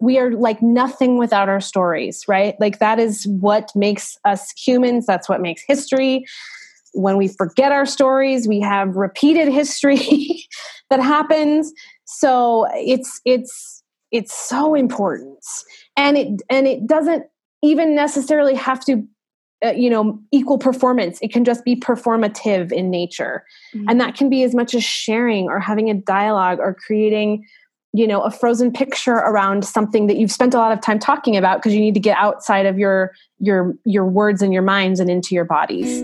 we are like nothing without our stories, right? Like that is what makes us humans. That's what makes history. When we forget our stories, we have repeated history that happens. So it's it's it's so important, and it and it doesn't even necessarily have to uh, you know equal performance it can just be performative in nature mm-hmm. and that can be as much as sharing or having a dialogue or creating you know a frozen picture around something that you've spent a lot of time talking about because you need to get outside of your your your words and your minds and into your bodies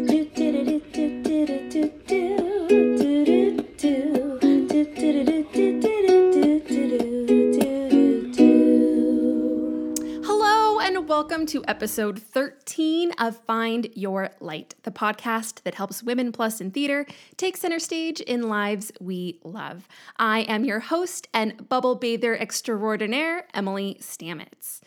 welcome to episode 13 of Find Your Light, the podcast that helps women plus in theater take center stage in lives we love. I am your host and bubble bather extraordinaire, Emily Stamets.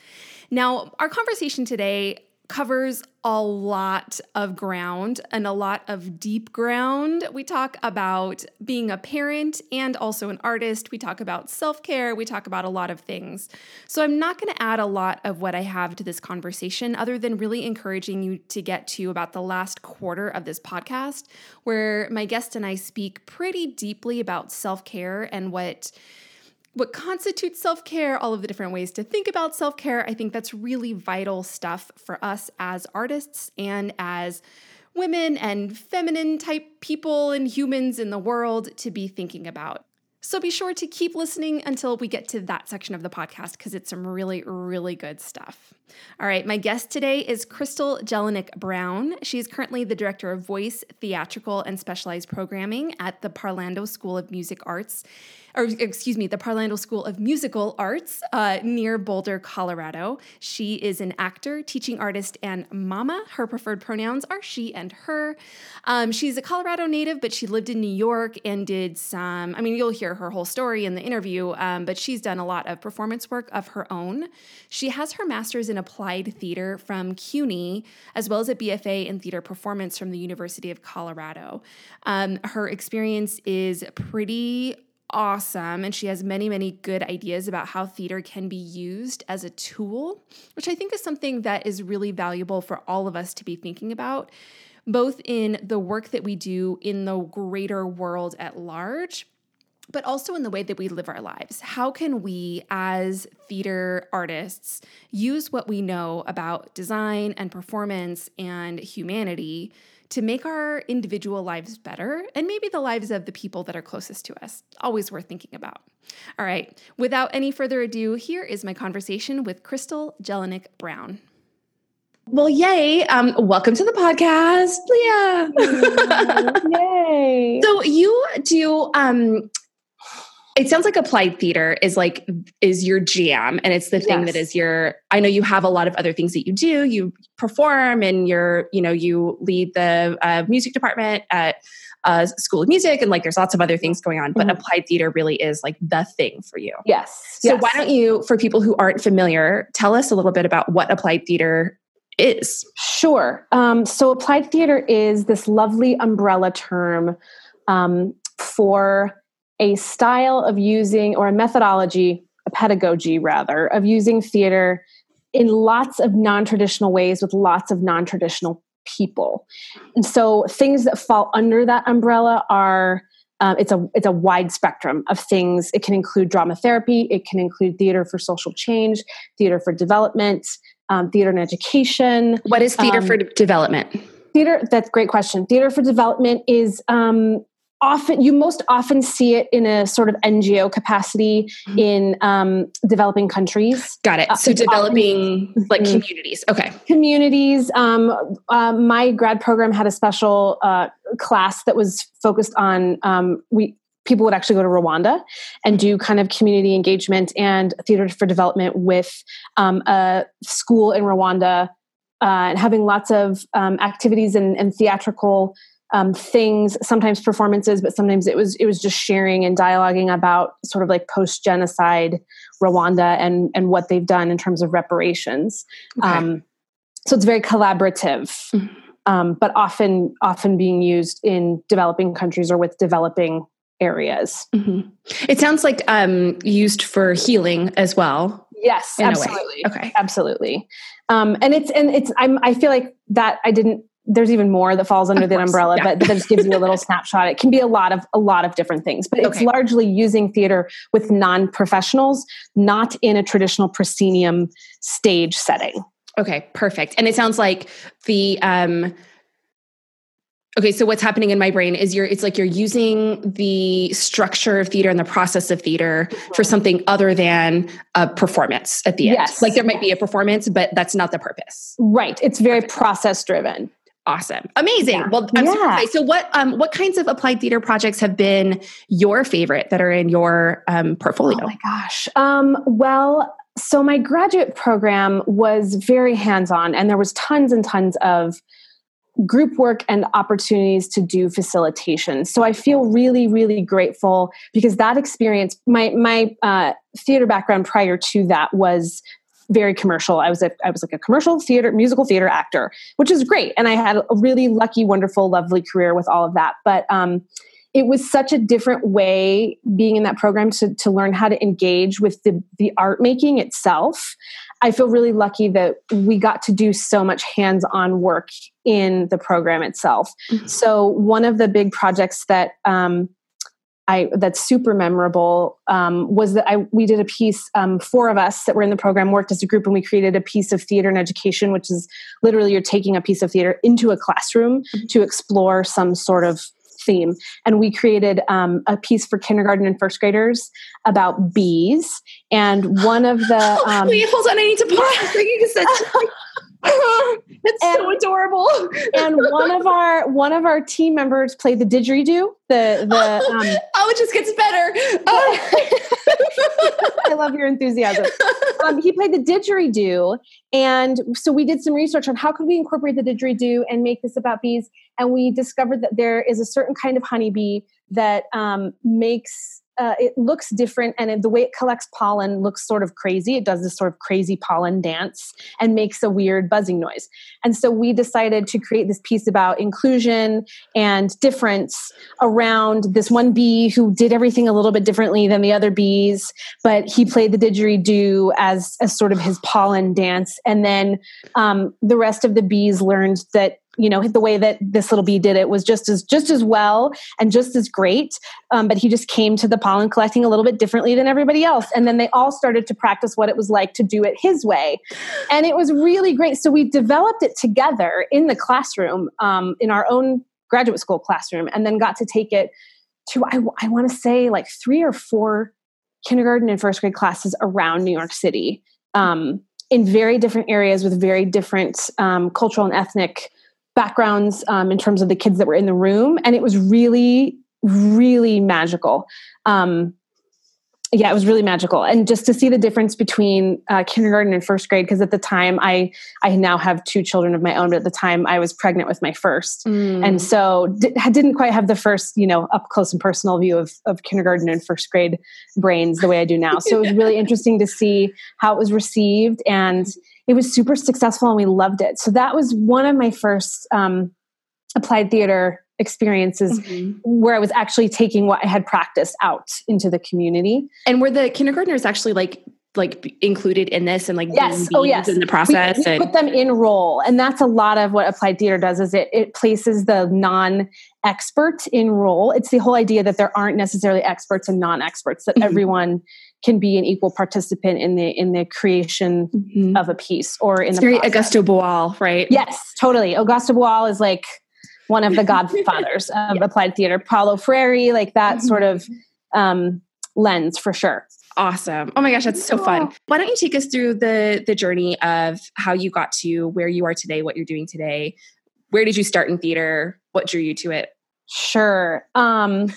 Now, our conversation today covers a lot of ground and a lot of deep ground. We talk about being a parent and also an artist. We talk about self care. We talk about a lot of things. So, I'm not going to add a lot of what I have to this conversation other than really encouraging you to get to about the last quarter of this podcast, where my guest and I speak pretty deeply about self care and what what constitutes self care, all of the different ways to think about self care. I think that's really vital stuff for us as artists and as women and feminine type people and humans in the world to be thinking about. So be sure to keep listening until we get to that section of the podcast because it's some really, really good stuff. All right, my guest today is Crystal Jelinek Brown. She's currently the director of voice, theatrical, and specialized programming at the Parlando School of Music Arts or excuse me, the Parlando School of Musical Arts uh, near Boulder, Colorado. She is an actor, teaching artist, and mama. Her preferred pronouns are she and her. Um, she's a Colorado native, but she lived in New York and did some, I mean, you'll hear her whole story in the interview, um, but she's done a lot of performance work of her own. She has her master's in applied theater from CUNY, as well as a BFA in theater performance from the University of Colorado. Um, her experience is pretty awesome and she has many many good ideas about how theater can be used as a tool which i think is something that is really valuable for all of us to be thinking about both in the work that we do in the greater world at large but also in the way that we live our lives. How can we, as theater artists, use what we know about design and performance and humanity to make our individual lives better and maybe the lives of the people that are closest to us. Always worth thinking about. All right, without any further ado, here is my conversation with Crystal Jelinek Brown. Well, yay. Um, welcome to the podcast, Leah. yay. so you do um it sounds like applied theater is like is your jam and it's the thing yes. that is your i know you have a lot of other things that you do you perform and you're you know you lead the uh, music department at uh, school of music and like there's lots of other things going on but mm-hmm. applied theater really is like the thing for you yes so yes. why don't you for people who aren't familiar tell us a little bit about what applied theater is sure um, so applied theater is this lovely umbrella term um, for a style of using or a methodology, a pedagogy rather, of using theater in lots of non traditional ways with lots of non traditional people. And so things that fall under that umbrella are. Um, it's a it's a wide spectrum of things. It can include drama therapy. It can include theater for social change, theater for development, um, theater and education. What is theater um, for development? Theater. That's a great question. Theater for development is um, often you most often see it in a sort of ngo capacity mm-hmm. in um, developing countries. Got it. Uh, so uh, developing often, like mm-hmm. communities. Okay. Communities um, uh, my grad program had a special uh, class that was focused on um, we people would actually go to rwanda and do kind of community engagement and theater for development with um, a school in rwanda uh, and having lots of um, activities and, and theatrical um, things sometimes performances but sometimes it was it was just sharing and dialoguing about sort of like post genocide rwanda and and what they've done in terms of reparations okay. um, so it's very collaborative mm-hmm. um, but often often being used in developing countries or with developing areas mm-hmm. it sounds like um, used for healing as well Yes, absolutely. Okay, absolutely. Um, and it's and it's I'm I feel like that I didn't. There's even more that falls under the umbrella, yeah. but that just gives you a little snapshot. It can be a lot of a lot of different things, but it's okay. largely using theater with non professionals, not in a traditional proscenium stage setting. Okay, perfect. And it sounds like the um Okay, so what's happening in my brain is you're it's like you're using the structure of theater and the process of theater for something other than a performance at the end. Yes. Like there might be a performance, but that's not the purpose. Right. It's very process driven. Awesome. Amazing. Yeah. Well, I'm yeah. super excited. So what um what kinds of applied theater projects have been your favorite that are in your um portfolio? Oh my gosh. Um well, so my graduate program was very hands-on and there was tons and tons of group work and opportunities to do facilitation. So I feel really, really grateful because that experience, my my uh, theater background prior to that was very commercial. I was a I was like a commercial theater musical theater actor, which is great, and I had a really lucky, wonderful, lovely career with all of that. But um, it was such a different way being in that program to, to learn how to engage with the, the art making itself. I feel really lucky that we got to do so much hands on work in the program itself. Mm-hmm. So, one of the big projects that um, I, that's super memorable um, was that I we did a piece. Um, four of us that were in the program worked as a group, and we created a piece of theater and education, which is literally you're taking a piece of theater into a classroom mm-hmm. to explore some sort of theme. And we created um, a piece for kindergarten and first graders about bees. And one of the um, wait, hold on, I need to pause. It's and, so adorable. and one of our one of our team members played the didgeridoo. The the um, oh, it just gets better. Oh. I love your enthusiasm. Um, he played the didgeridoo, and so we did some research on how could we incorporate the didgeridoo and make this about bees. And we discovered that there is a certain kind of honeybee that um, makes uh, it looks different and it, the way it collects pollen looks sort of crazy. It does this sort of crazy pollen dance and makes a weird buzzing noise. And so we decided to create this piece about inclusion and difference around this one bee who did everything a little bit differently than the other bees, but he played the didgeridoo as, as sort of his pollen dance. And then um, the rest of the bees learned that you know the way that this little bee did it was just as just as well and just as great um, but he just came to the pollen collecting a little bit differently than everybody else. And then they all started to practice what it was like to do it his way. And it was really great. So we developed it together in the classroom um, in our own graduate school classroom and then got to take it to i, I want to say like three or four kindergarten and first grade classes around new york city um, in very different areas with very different um, cultural and ethnic backgrounds um, in terms of the kids that were in the room, and it was really, really magical. Um, yeah, it was really magical, and just to see the difference between uh, kindergarten and first grade. Because at the time, I I now have two children of my own, but at the time, I was pregnant with my first, mm. and so di- didn't quite have the first, you know, up close and personal view of of kindergarten and first grade brains the way I do now. So it was really interesting to see how it was received and it was super successful and we loved it. So that was one of my first um, applied theater experiences mm-hmm. where I was actually taking what I had practiced out into the community. And were the kindergartners actually like like included in this and like yes oh yes in the process we, we and- put them in role and that's a lot of what applied theater does is it it places the non expert in role it's the whole idea that there aren't necessarily experts and non-experts that mm-hmm. everyone can be an equal participant in the in the creation mm-hmm. of a piece or in it's the very process. Augusto Boal, right? Yes, totally. Augusto Boal is like one of the godfathers of yeah. applied theater. Paulo Freire, like that mm-hmm. sort of um, lens for sure. Awesome. Oh my gosh, that's so fun. Why don't you take us through the the journey of how you got to where you are today, what you're doing today? Where did you start in theater? What drew you to it? Sure. Um,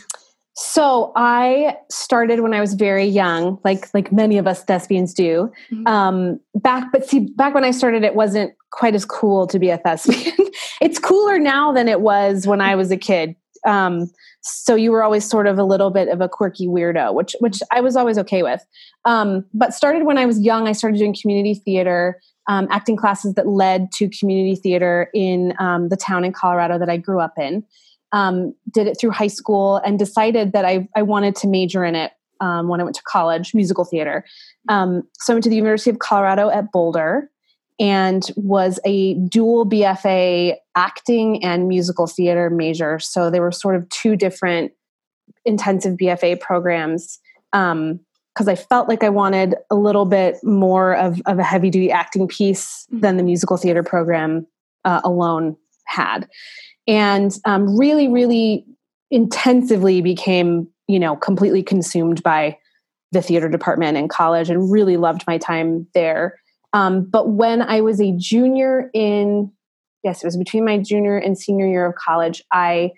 so I started when I was very young, like like many of us thespians do. Mm-hmm. Um, back, but see, back when I started, it wasn't quite as cool to be a thespian. it's cooler now than it was when I was a kid. Um, so you were always sort of a little bit of a quirky weirdo, which which I was always okay with. Um, but started when I was young. I started doing community theater, um, acting classes that led to community theater in um, the town in Colorado that I grew up in um, did it through high school and decided that I, I wanted to major in it um, when I went to college, musical theater. Um, so I went to the University of Colorado at Boulder and was a dual BFA acting and musical theater major. So there were sort of two different intensive BFA programs. Um, because I felt like I wanted a little bit more of, of a heavy duty acting piece mm-hmm. than the musical theater program uh, alone had. And um, really, really intensively became, you know, completely consumed by the theater department in college and really loved my time there. Um, but when I was a junior in, yes, it was between my junior and senior year of college, I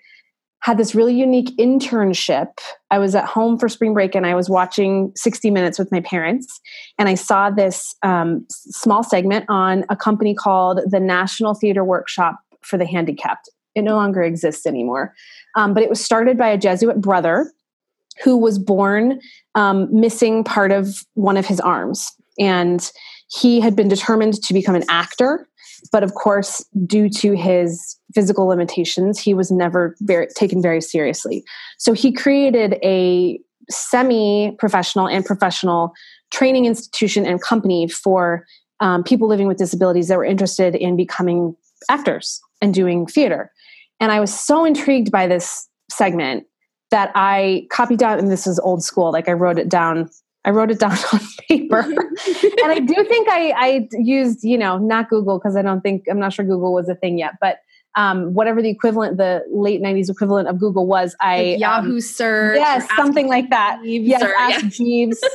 had this really unique internship. I was at home for spring break and I was watching 60 Minutes with my parents. And I saw this um, small segment on a company called the National Theater Workshop for the Handicapped. It no longer exists anymore. Um, but it was started by a Jesuit brother who was born um, missing part of one of his arms. And he had been determined to become an actor but of course due to his physical limitations he was never very, taken very seriously so he created a semi-professional and professional training institution and company for um, people living with disabilities that were interested in becoming actors and doing theater and i was so intrigued by this segment that i copied down and this is old school like i wrote it down I wrote it down on paper. and I do think I, I used, you know, not Google because I don't think, I'm not sure Google was a thing yet, but um, whatever the equivalent, the late 90s equivalent of Google was, I. Like Yahoo um, search. Yes, something like that. Jeeves yes, or, Ask yeah. Jeeves.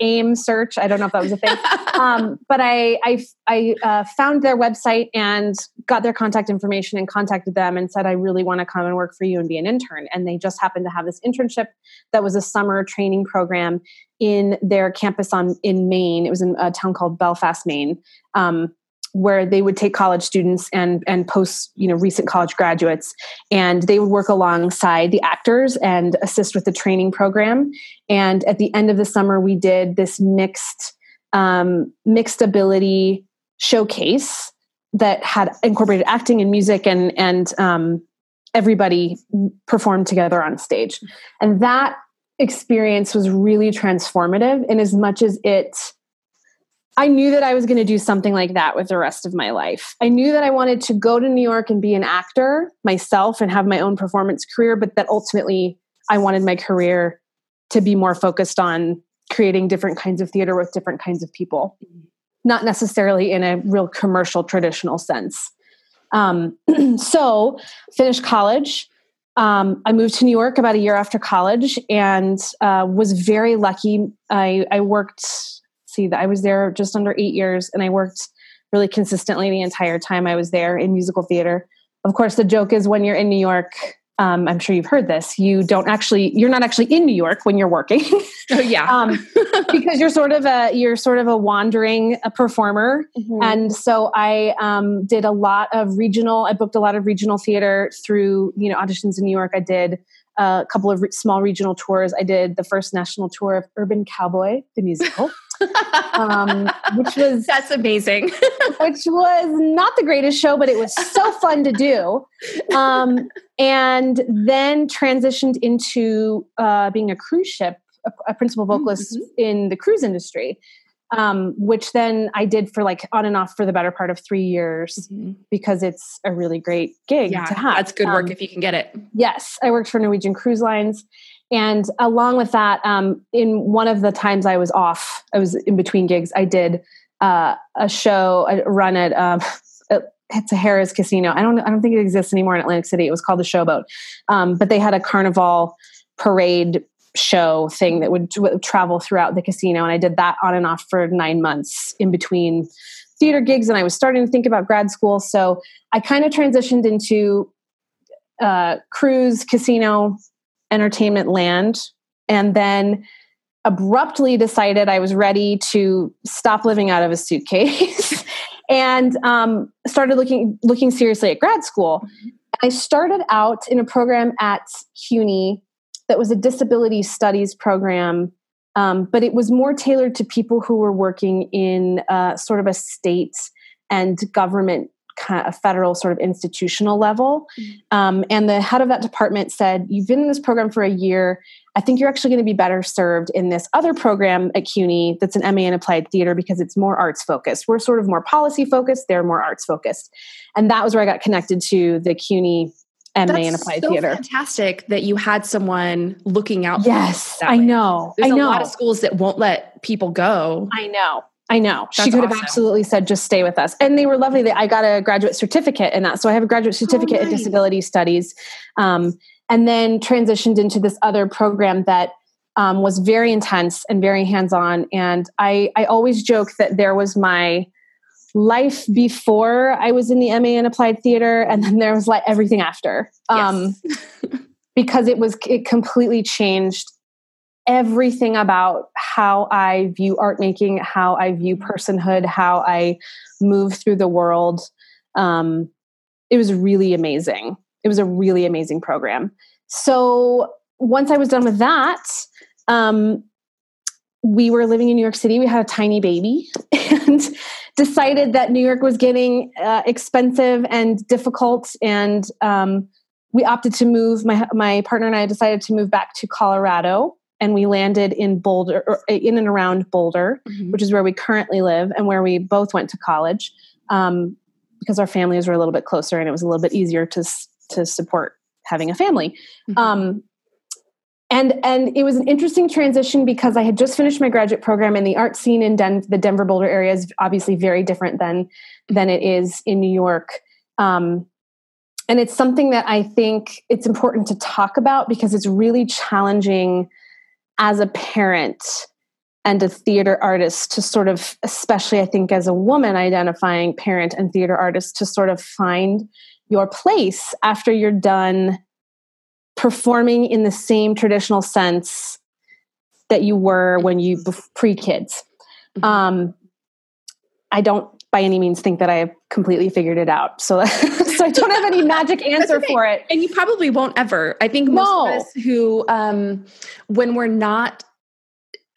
AIM search. I don't know if that was a thing. Um, but I, I, I uh, found their website and got their contact information and contacted them and said, I really want to come and work for you and be an intern. And they just happened to have this internship that was a summer training program in their campus on in Maine. It was in a town called Belfast, Maine. Um, where they would take college students and and post you know recent college graduates. And they would work alongside the actors and assist with the training program. And at the end of the summer we did this mixed um, mixed ability showcase that had incorporated acting and music and and um, everybody performed together on stage. And that experience was really transformative in as much as it I knew that I was going to do something like that with the rest of my life. I knew that I wanted to go to New York and be an actor myself and have my own performance career, but that ultimately I wanted my career to be more focused on creating different kinds of theater with different kinds of people, not necessarily in a real commercial traditional sense. Um, so, finished college. Um, I moved to New York about a year after college and uh, was very lucky. I, I worked see that I was there just under eight years and I worked really consistently the entire time I was there in musical theater. Of course, the joke is when you're in New York, um, I'm sure you've heard this. You don't actually, you're not actually in New York when you're working. oh yeah, um, because you're sort of a you're sort of a wandering a performer. Mm-hmm. And so I um, did a lot of regional. I booked a lot of regional theater through you know auditions in New York. I did a couple of re- small regional tours. I did the first national tour of Urban Cowboy, the musical um, which was that's amazing. which was not the greatest show, but it was so fun to do. Um, and then transitioned into uh, being a cruise ship, a, a principal vocalist mm-hmm. in the cruise industry. Um, which then I did for like on and off for the better part of three years mm-hmm. because it's a really great gig yeah, to have. That's good work um, if you can get it. Yes, I worked for Norwegian Cruise Lines and along with that, um, in one of the times I was off, I was in between gigs. I did uh, a show, a run at um, it's a Harrah's Casino. I don't, I don't think it exists anymore in Atlantic City. It was called the Showboat, um, but they had a carnival parade show thing that would, would travel throughout the casino, and I did that on and off for nine months in between theater gigs. And I was starting to think about grad school, so I kind of transitioned into uh, cruise, casino, entertainment land and then abruptly decided I was ready to stop living out of a suitcase and um, started looking looking seriously at grad school. I started out in a program at CUNY that was a disability studies program, um, but it was more tailored to people who were working in uh, sort of a state and government kind of a federal sort of institutional level. Mm-hmm. Um, and the head of that department said, You've been in this program for a year. I think you're actually going to be better served in this other program at CUNY that's an MA in applied theater because it's more arts focused. We're sort of more policy focused, they're more arts focused. And that was where I got connected to the CUNY MA That's in applied so theater. Fantastic that you had someone looking out. Yes, I know. There's I know. a lot of schools that won't let people go. I know. I know. she That's could have absolutely said, just stay with us. And they were lovely. I got a graduate certificate in that. So I have a graduate certificate in Oh, nice. disability studies. Um, and then transitioned into this other program that um, was very intense and very hands on. And I, I always joke that there was my life before I was in the MA in applied theater, and then there was like everything after. Um, because it was it completely changed everything about how I view art making, how I view personhood, how I move through the world. Um, it was really amazing. It was a really amazing program. So once I was done with that, um, we were living in New York City. We had a tiny baby and decided that New York was getting uh, expensive and difficult. And um, we opted to move. My my partner and I decided to move back to Colorado, and we landed in Boulder, or in and around Boulder, Mhm. which is where we currently live and where we both went to college, um, because our families were a little bit closer, and it was a little bit easier to to support having a family. Mhm. Um, and and it was an interesting transition because I had just finished my graduate program, and the art scene in Den- the Denver Boulder area is obviously very different than than it is in New York. Um, and it's something that I think it's important to talk about because it's really challenging as a parent and a theater artist to sort of, especially I think as a woman identifying parent and theater artist, to sort of find your place after you're done performing in the same traditional sense that you were when you pre kids. Mhm. Um, I don't by any means think that I have completely figured it out. So, so I don't have any magic answer okay. for it. And you probably won't ever. I think most No. of us who, um, when we're not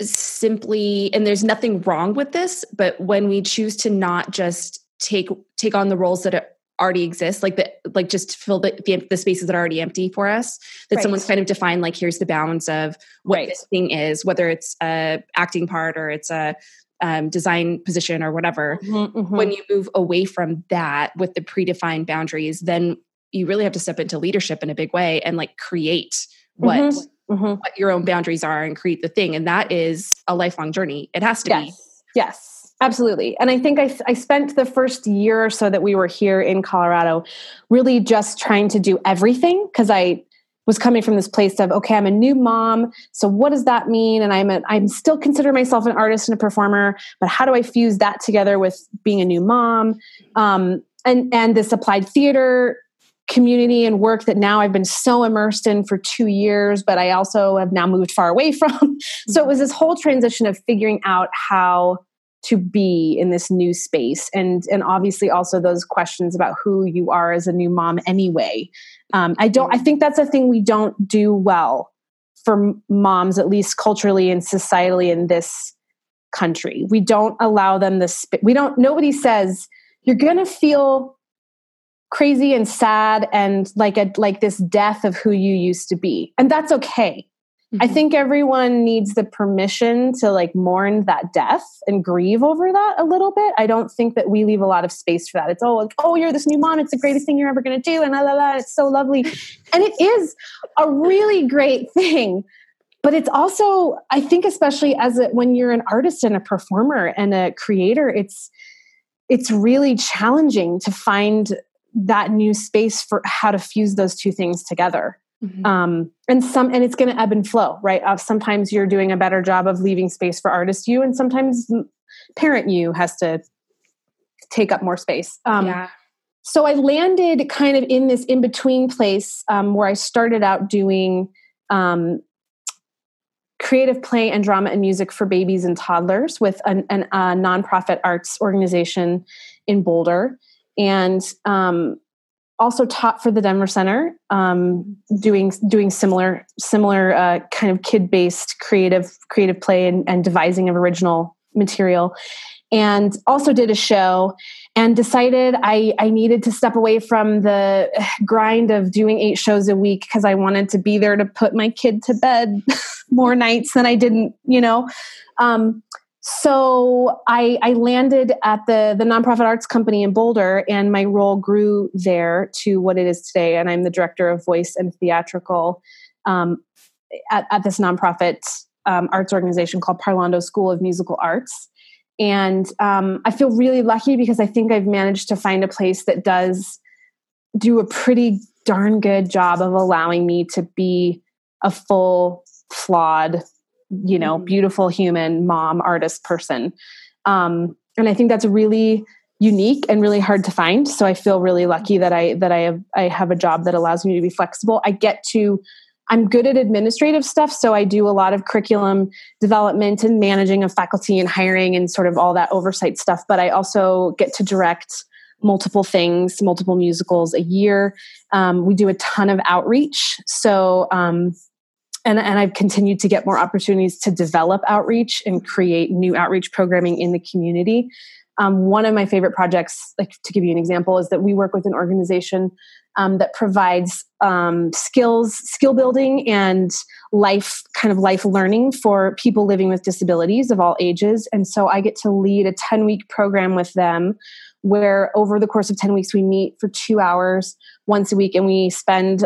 simply, and there's nothing wrong with this, but when we choose to not just take take on the roles that are- already exist, like the like just fill the the, the spaces that are already empty for us, that Right. someone's kind of defined like here's the bounds of what Right. this thing is, whether it's a acting part or it's a um, design position or whatever Mm-hmm. when you move away from that with the predefined boundaries then you really have to step into leadership in a big way and like create what, Mhm. Mhm. what your own boundaries are and create the thing and that is a lifelong journey it has to be Yes. Yes. Absolutely. And I think I, I spent the first year or so that we were here in Colorado really just trying to do everything because I was coming from this place of okay i'm a new mom so what does that mean? And i'm a, i'm still consider myself an artist and a performer but how do i fuse that together with being a new mom? Um, and and this applied theater community and work that now i've been so immersed in for two years but i also have now moved far away from. So it was this whole transition of figuring out how to be in this new space and and obviously also those questions about who you are as a new mom anyway um, i don't i think that's a thing we don't do well for moms at least culturally and societally in this country. We don't allow them the sp- we don't nobody says you're gonna feel crazy and sad and like a like this death of who you used to be. And that's okay I Mhm. think everyone needs the permission to like mourn that death and grieve over that a little bit. I don't think that we leave a lot of space for that. It's all like, oh, you're this new mom. It's the greatest thing you're ever going to do, and la la la. It's so lovely, and it is a really great thing. But it's also, I think, especially as a, when you're an artist and a performer and a creator, it's it's really challenging to find that new space for how to fuse those two things together Mhm. um, and some and it's going to ebb and flow right? Uh, sometimes you're doing a better job of leaving space for artist you and sometimes parent you has to take up more space. Um, yeah. so i landed kind of in this in between place um, where i started out doing um, creative play and drama and music for babies and toddlers with an, an, a nonprofit arts organization in boulder. And um, also taught for the Denver Center, um, doing doing similar similar uh, kind of kid based creative creative play and, and devising of original material. and also did a show and decided I, I needed to step away from the grind of doing eight shows a week because I wanted to be there to put my kid to bed more nights than I didn't, you know. Um, so I, I landed at the the nonprofit arts company in Boulder, and my role grew there to what it is today. And I'm the director of voice and theatrical um, at, at this nonprofit um, arts organization called Parlando School of Musical Arts. And um, I feel really lucky because I think I've managed to find a place that does do a pretty darn good job of allowing me to be a full, flawed, you know, mm-hmm. beautiful human mom, artist person. Um, and I think that's really unique and really hard to find. So I feel really lucky that I that I have I have a job that allows me to be flexible. I get to I'm good at administrative stuff, so I do a lot of curriculum development and managing of faculty and hiring and sort of all that oversight stuff. But I also get to direct multiple things, multiple musicals a year. Um, we do a ton of outreach, so um, and and I've continued to get more opportunities to develop outreach and create new outreach programming in the community. Um, one of my favorite projects, like to give you an example, is that we work with an organization um, that provides um, skills, skill building, and life kind of life learning for people living with disabilities of all ages. And so I get to lead a 10 week program with them where over the course of 10 weeks we meet for two hours once a week and we spend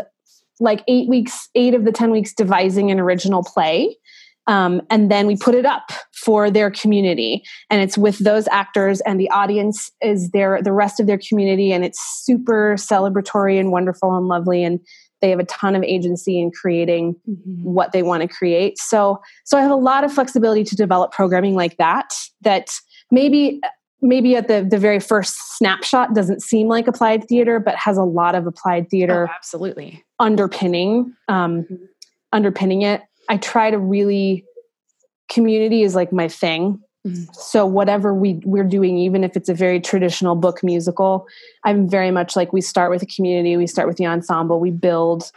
like eight weeks, eight of the 10 weeks devising an original play. Um, and then we put it up for their community. And it's with those actors and the audience is there the rest of their community. And it's super celebratory and wonderful and lovely. And they have a ton of agency in creating mm-hmm. what they want to create. So so i have a lot of flexibility to develop programming like that that maybe maybe at the the very first snapshot doesn't seem like applied theater but has a lot of applied theater oh, absolutely underpinning um, mm-hmm. underpinning it I try to really community is like my thing. Mm-hmm. So whatever we we're doing, even if it's a very traditional book musical, I'm very much like we start with a community, we start with the ensemble, we build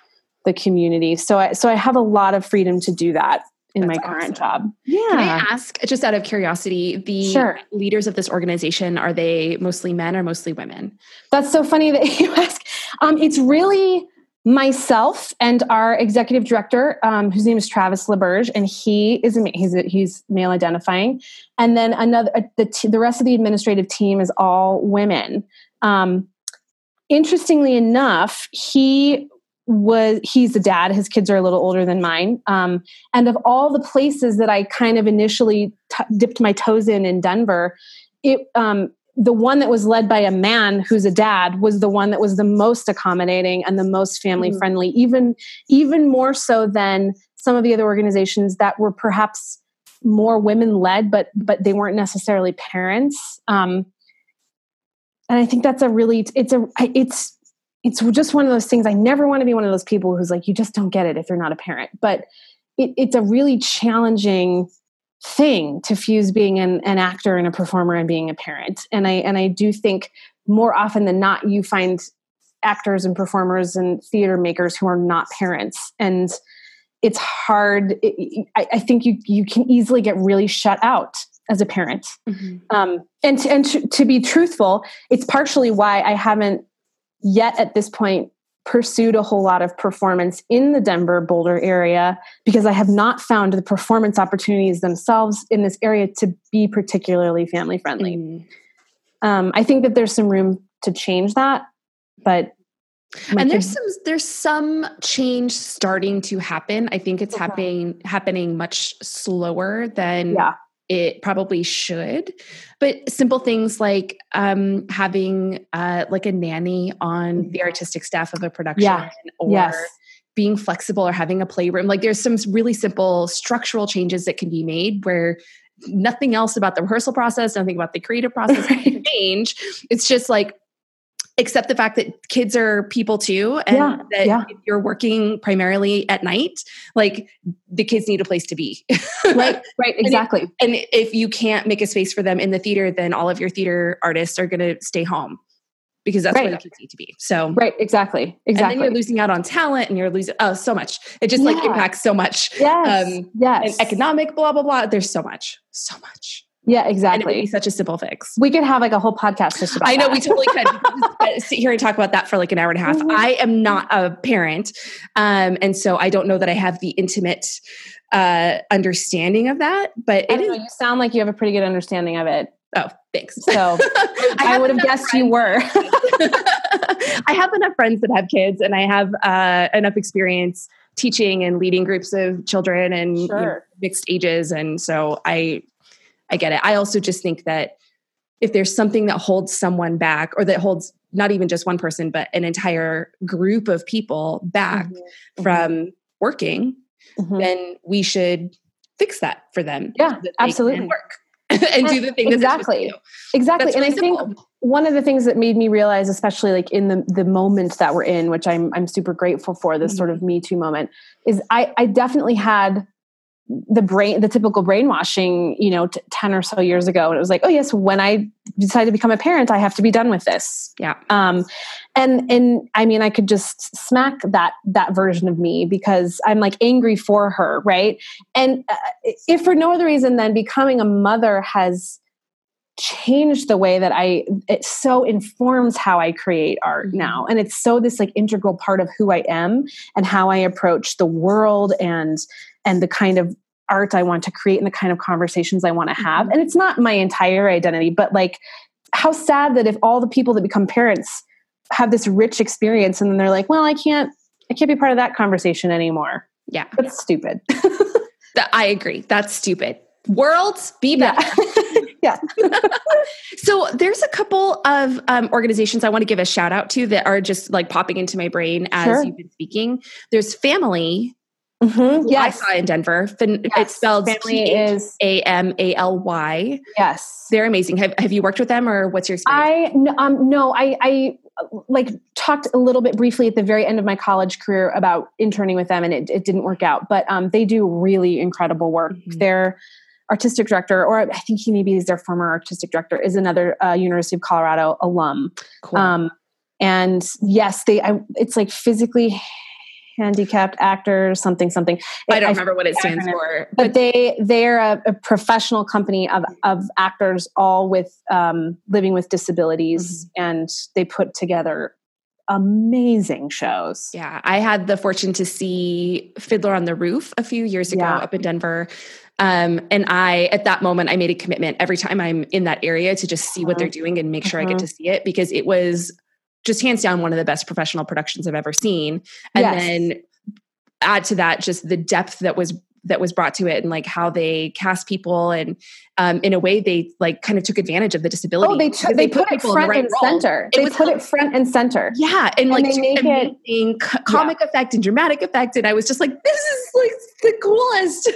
the community. So I so I have a lot of freedom to do that in That's my current awesome. job. Yeah. Can I ask, just out of curiosity, the sure. leaders of this organization, are they mostly men or mostly women? That's so funny that you ask. Um, it's really myself and our executive director, um, whose name is Travis LeBurge, and he is a, he's he's male identifying, and then another uh, the t- the rest of the administrative team is all women. Um, interestingly enough, he was he's a dad. His kids are a little older than mine, um, and of all the places that I kind of initially t- dipped my toes in in Denver, it um, the one that was led by a man who's a dad was the one that was the most accommodating and the most family friendly mm. even even more so than some of the other organizations that were perhaps more women led but but they weren't necessarily parents um and i think that's a really it's a it's it's just one of those things i never want to be one of those people who's like you just don't get it if you're not a parent. But it, it's a really challenging thing to fuse being an, an actor and a performer and being a parent. And i and i do think more often than not you find actors and performers and theater makers who are not parents. And it's hard it, I, I, think you you can easily get really shut out as a parent. Mm-hmm. um, and to, and to, to be truthful it's partially why i haven't yet at this point pursued a whole lot of performance in the Denver Boulder area because I have not found the performance opportunities themselves in this area to be particularly family friendly. Mm. Um, I think that there's some room to change that, but and there's some there's some change starting to happen. I think it's okay. happening happening much slower than yeah it probably should but simple things like um, having uh, like a nanny on the mm-hmm. artistic staff of a production yeah. or yes. being flexible or having a playroom like there's some really simple structural changes that can be made where nothing else about the rehearsal process nothing about the creative process can change it's just like accept the fact that kids are people too and yeah, that yeah. if you're working primarily at night like the kids need a place to be right right exactly and, if, and if you can't make a space for them in the theater then all of your theater artists are going to stay home because that's right. where the kids need to be so right exactly exactly and then you're losing out on talent and you're losing oh so much it just yeah. like impacts so much yes. Um, yes. and economic blah blah blah there's so much so much Yeah, And it would exactly. be such a simple fix. We could have like a whole podcast just about I know that. we totally could sit here and talk about that for like an hour and a half. Mhm. I am not a parent, um, and so I don't know that I have the intimate uh, understanding of that. But I it don't know, you sound like you have a pretty good understanding of it. Oh, thanks. So I, have would have guessed you were. I have enough friends that have kids, and I have uh, enough experience teaching and leading groups of children and you know, mixed ages, and so I, I get it. I also just think that if there's something that holds someone back, or that holds not even just one person, but an entire group of people back Mhm. from working, Mhm. then we should fix that for them. Yeah, so absolutely. work and do the thing that they're supposed to Exactly. Exactly. And I think simple. one of the things that made me realize, especially like in the the moment that we're in, which I'm I'm super grateful for, this sort Mm-hmm. of Me Too moment, is I I definitely had the brain the typical brainwashing you know t- 10 or so years ago and it was like oh yes when i decide to become a parent i have to be done with this Yeah. um and and i mean i could just smack that that version of me because i'm like angry for her right and uh, if for no other reason than becoming a mother has changed the way that i it so informs how i create art Mhm. now and it's so this like integral part of who i am and how i approach the world and and the kind of art i want to create and the kind of conversations i want to have Mhm. and it's not my entire identity but like how sad that if all the people that become parents have this rich experience and then they're like well i can't i can't be part of that conversation anymore Yeah. that's stupid That I agree. That's stupid. Worlds be better. yeah So there's a couple of um, organizations I want to give a shout out to that are just like popping into my brain as Sure. you've been speaking. There's PHAMALy. Mhm. who I yes saw in Denver. Fin- Yes. It's spelled family is A M A L Y. yes They're amazing. Have, have you worked with them or what's your experience? I um no, I I like talked a little bit briefly at the very end of my college career about interning with them, and it, it didn't work out. But um, they do really incredible work. Mhm. Their artistic director, or I think he maybe is their former artistic director, is another uh, University of Colorado alum. cool. Um, and yes, they I, it's like physically handicapped actors, something something. I don't I remember what it stands for. but they they're a, a professional company of of actors all with um, living with disabilities Mm-hmm. and they put together amazing shows Yeah, I had the fortune to see Fiddler on the Roof a few years ago Yeah. up in Denver. Um, and I, at that moment, I made a commitment every time I'm in that area to just see what they're doing and make sure I get Mhm. to see it because it was just hands down one of the best professional productions I've ever seen. And Yes. then add to that just the depth that was that was brought to it and like how they cast people and um, in a way they like kind of took advantage of the disability. oh they because they, put it people in the front right and role. center It they was put it front and center Yeah, and, like they make amazing co- comic effect and dramatic effect, and I was just like, "This is like the coolest."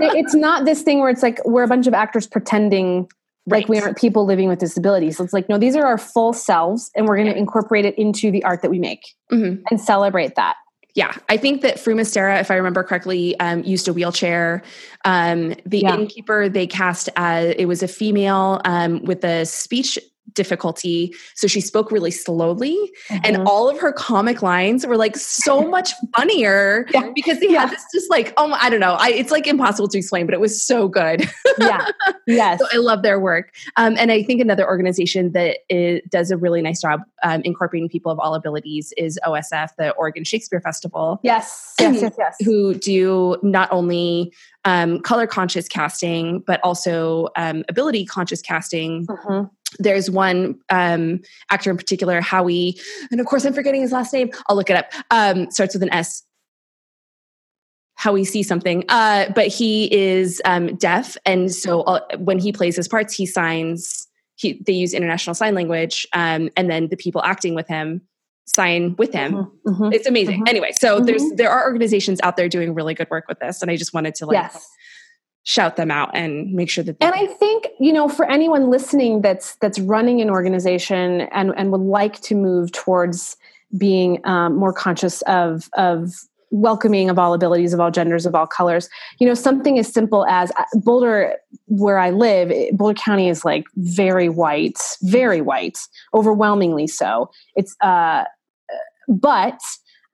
It's not this thing where it's like we're a bunch of actors pretending like we aren't people living with disabilities So it's like no these are our full selves and we're going to Yeah. incorporate it into the art that we make Mhm. and celebrate that Yeah, I think that Fruma Sarah, if I remember correctly, um, used a wheelchair. Um, the Yeah. innkeeper they cast as it was a female um, with a speech difficulty, so she spoke really slowly, and Mhm. all of her comic lines were like so much funnier Yeah. because they Yeah. had this just like oh I don't know, I, it's like impossible to explain, but it was so good. yeah yes So I love their work. Um, and I think another organization that is, does a really nice job um, incorporating people of all abilities is OSF, the Oregon Shakespeare Festival, yes yes yes yes who do not only um, color conscious casting, but also um, ability conscious casting. Mhm. There's one um, actor in particular, Howie, and of course I'm forgetting his last name. I'll look it up. Um, starts with an S. How we see something, uh, but he is um, deaf, and so uh, when he plays his parts, he signs. He, they use international sign language, um, and then the people acting with him sign with him. Mhm. Mhm. It's amazing. Mhm. Anyway, so there's Mhm. there are organizations out there doing really good work with this, and I just wanted to like yes shout them out and make sure that. and i think you know for anyone listening that's that's running an organization and and would like to move towards being um, more conscious of of welcoming of all abilities of all genders of all colors you know something as simple as uh, boulder where i live boulder county is like very white very white overwhelmingly so it's uh but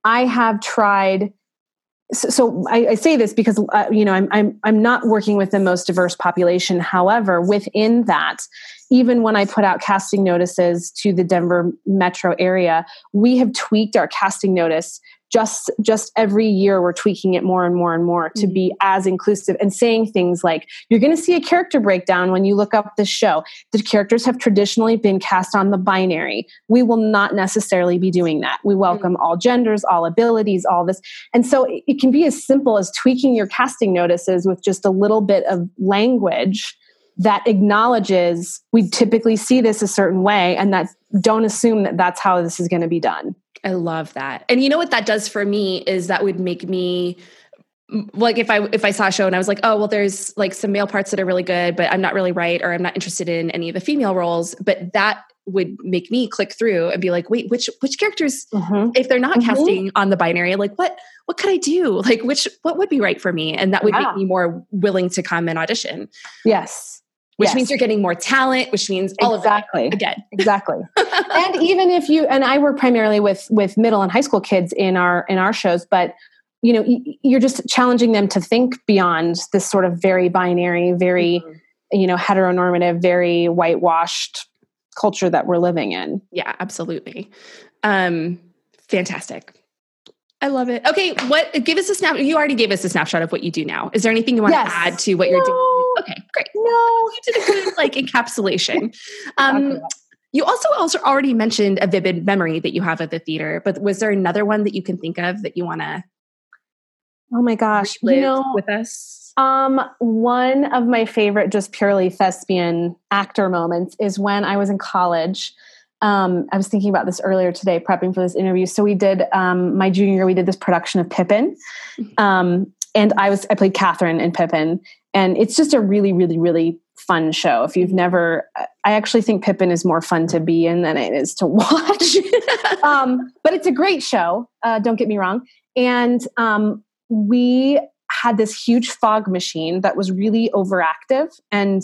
i have tried so, so I, I, say this because uh, you know I'm, I'm I'm not working with the most diverse population. However, within that, even when I put out casting notices to the Denver metro area, we have tweaked our casting notice just just every year we're tweaking it more and more and more to be mm-hmm. as inclusive and saying things like you're going to see a character breakdown when you look up this show the characters have traditionally been cast on the binary we will not necessarily be doing that we welcome mm-hmm. all genders all abilities all this and so it can be as simple as tweaking your casting notices with just a little bit of language that acknowledges we typically see this a certain way and that don't assume that that's how this is going to be done I love that. And you know what that does for me is that would make me like if I if I saw a show and I was like, oh well, there's like some male parts that are really good, but I'm not really right, or I'm not interested in any of the female roles. But that would make me click through and be like, wait, which which characters, mm-hmm. if they're not mm-hmm. casting on the binary, like what what could I do? Like which what would be right for me? And that would yeah. make me more willing to come and audition. Yes which yes. means you're getting more talent which means all exactly. of that again exactly and even if you and i work primarily with with middle and high school kids in our in our shows but you know you're just challenging them to think beyond this sort of very binary very mm-hmm. you know heteronormative very whitewashed culture that we're living in yeah absolutely um fantastic I love it. Okay, what give us a snap? You already gave us a snapshot of what you do now. Is there anything you want yes. to add to what no. you're doing? Okay, great. No, you did a good like encapsulation. Um, you also also already mentioned a vivid memory that you have of the theater, but was there another one that you can think of that you want to? Oh my gosh, you know, with us. Um, one of my favorite, just purely thespian actor moments is when I was in college um, I was thinking about this earlier today, prepping for this interview. So we did um, my junior year. We did this production of Pippin, mm-hmm. um, and I was I played Catherine in Pippin, and it's just a really, really, really fun show. If you've never, I actually think Pippin is more fun to be in than it is to watch. um, but it's a great show. Uh, don't get me wrong. And um, we had this huge fog machine that was really overactive and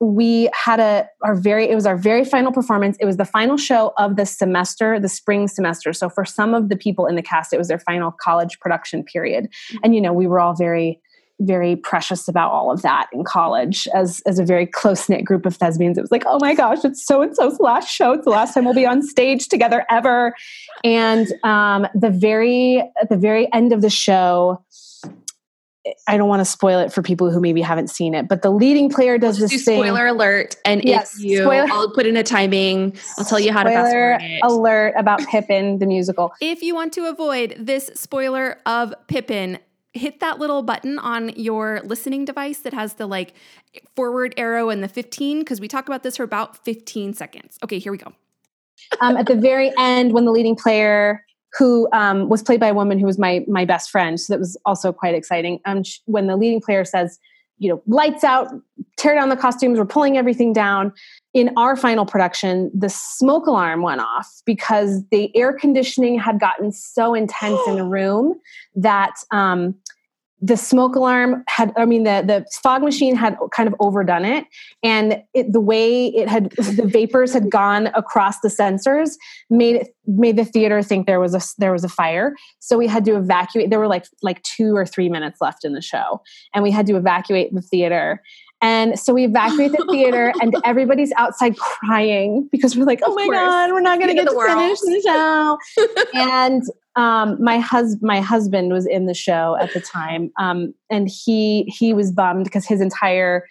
we had a our very it was our very final performance. It was the final show of the semester the spring semester. So for some of the people in the cast it was their final college production period. Mm-hmm. and you know we were all very very precious about all of that in college as as a very close knit group of thespians. It was like oh my gosh it's so and so's last show. It's the last time we'll be on stage together ever. And um the very at the very end of the show I don't want to spoil it for people who maybe haven't seen it, but the leading player does this thing. Spoiler alert! And yes, if you, spoiler, I'll put in a timing. I'll tell you how to fast forward it. Alert about Pippin the musical. If you want to avoid this spoiler of Pippin, hit that little button on your listening device that has the like forward arrow and the 15 because we talk about this for about 15 seconds. Okay, here we go. um, at the very end, when the leading player who um, was played by a woman who was my my best friend. So that was also quite exciting. Um, when the leading player says, you know, lights out, tear down the costumes, we're pulling everything down. In our final production, the smoke alarm went off because the air conditioning had gotten so intense in the room that um, the smoke alarm had i mean the the fog machine had kind of overdone it. And it, the way it had the vapors had gone across the sensors made it made the theater think there was a there was a fire. So we had to evacuate. There were like like 2 or 3 minutes left in the show. And we had to evacuate the theater and so we evacuate the theater, and everybody's outside crying because we're like, "Oh my god, we're not going to get to finish the show." and um, my husband, my husband was in the show at the time, um, and he he was bummed because his entire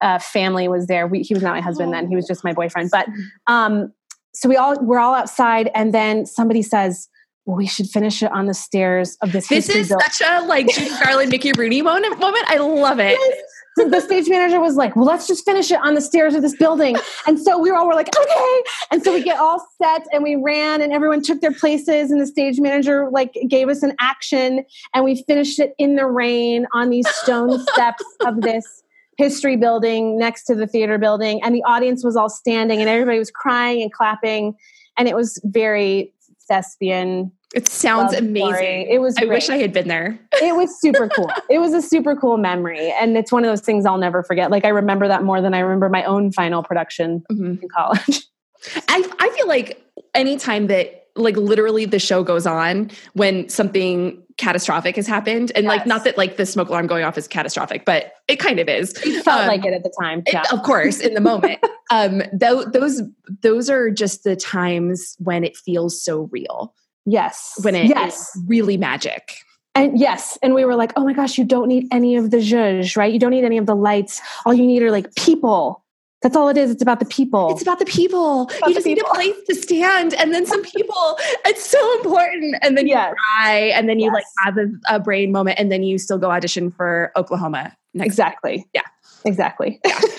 uh, family was there. We, he was not my husband then; he was just my boyfriend. But um, so we all we're all outside, and then somebody says, well, we should finish it on the stairs of this. This is such a like Judy Garland, Mickey Rooney moment. Moment. I love it. Yes the stage manager was like, well, let's just finish it on the stairs of this building. And so we all were like, okay. And so we get all set and we ran and everyone took their places and the stage manager like gave us an action and we finished it in the rain on these stone steps of this history building next to the theater building. And the audience was all standing and everybody was crying and clapping. And it was very thespian it sounds amazing. Story. It was. I wish I had been there. it was super cool. It was a super cool memory, and it's one of those things I'll never forget. Like I remember that more than I remember my own final production mm-hmm. in college. I I feel like anytime that like literally the show goes on when something catastrophic has happened and yes. like not that like the smoke alarm going off is catastrophic but it kind of is it felt um, like it at the time yeah. It, of course in the moment um th- those those are just the times when it feels so real yes when it yes. really magic and yes, and we were like, oh my gosh, you don't need any of the zhuzh, right? You don't need any of the lights. All you need are like people. That's all it is. It's about the people. It's about the people. About you just people. need a place to stand and then some people. it's so important. And then you cry and then you yes. like have a, a, brain moment and then you still go audition for Oklahoma. exactly. Yeah. Exactly. Yeah.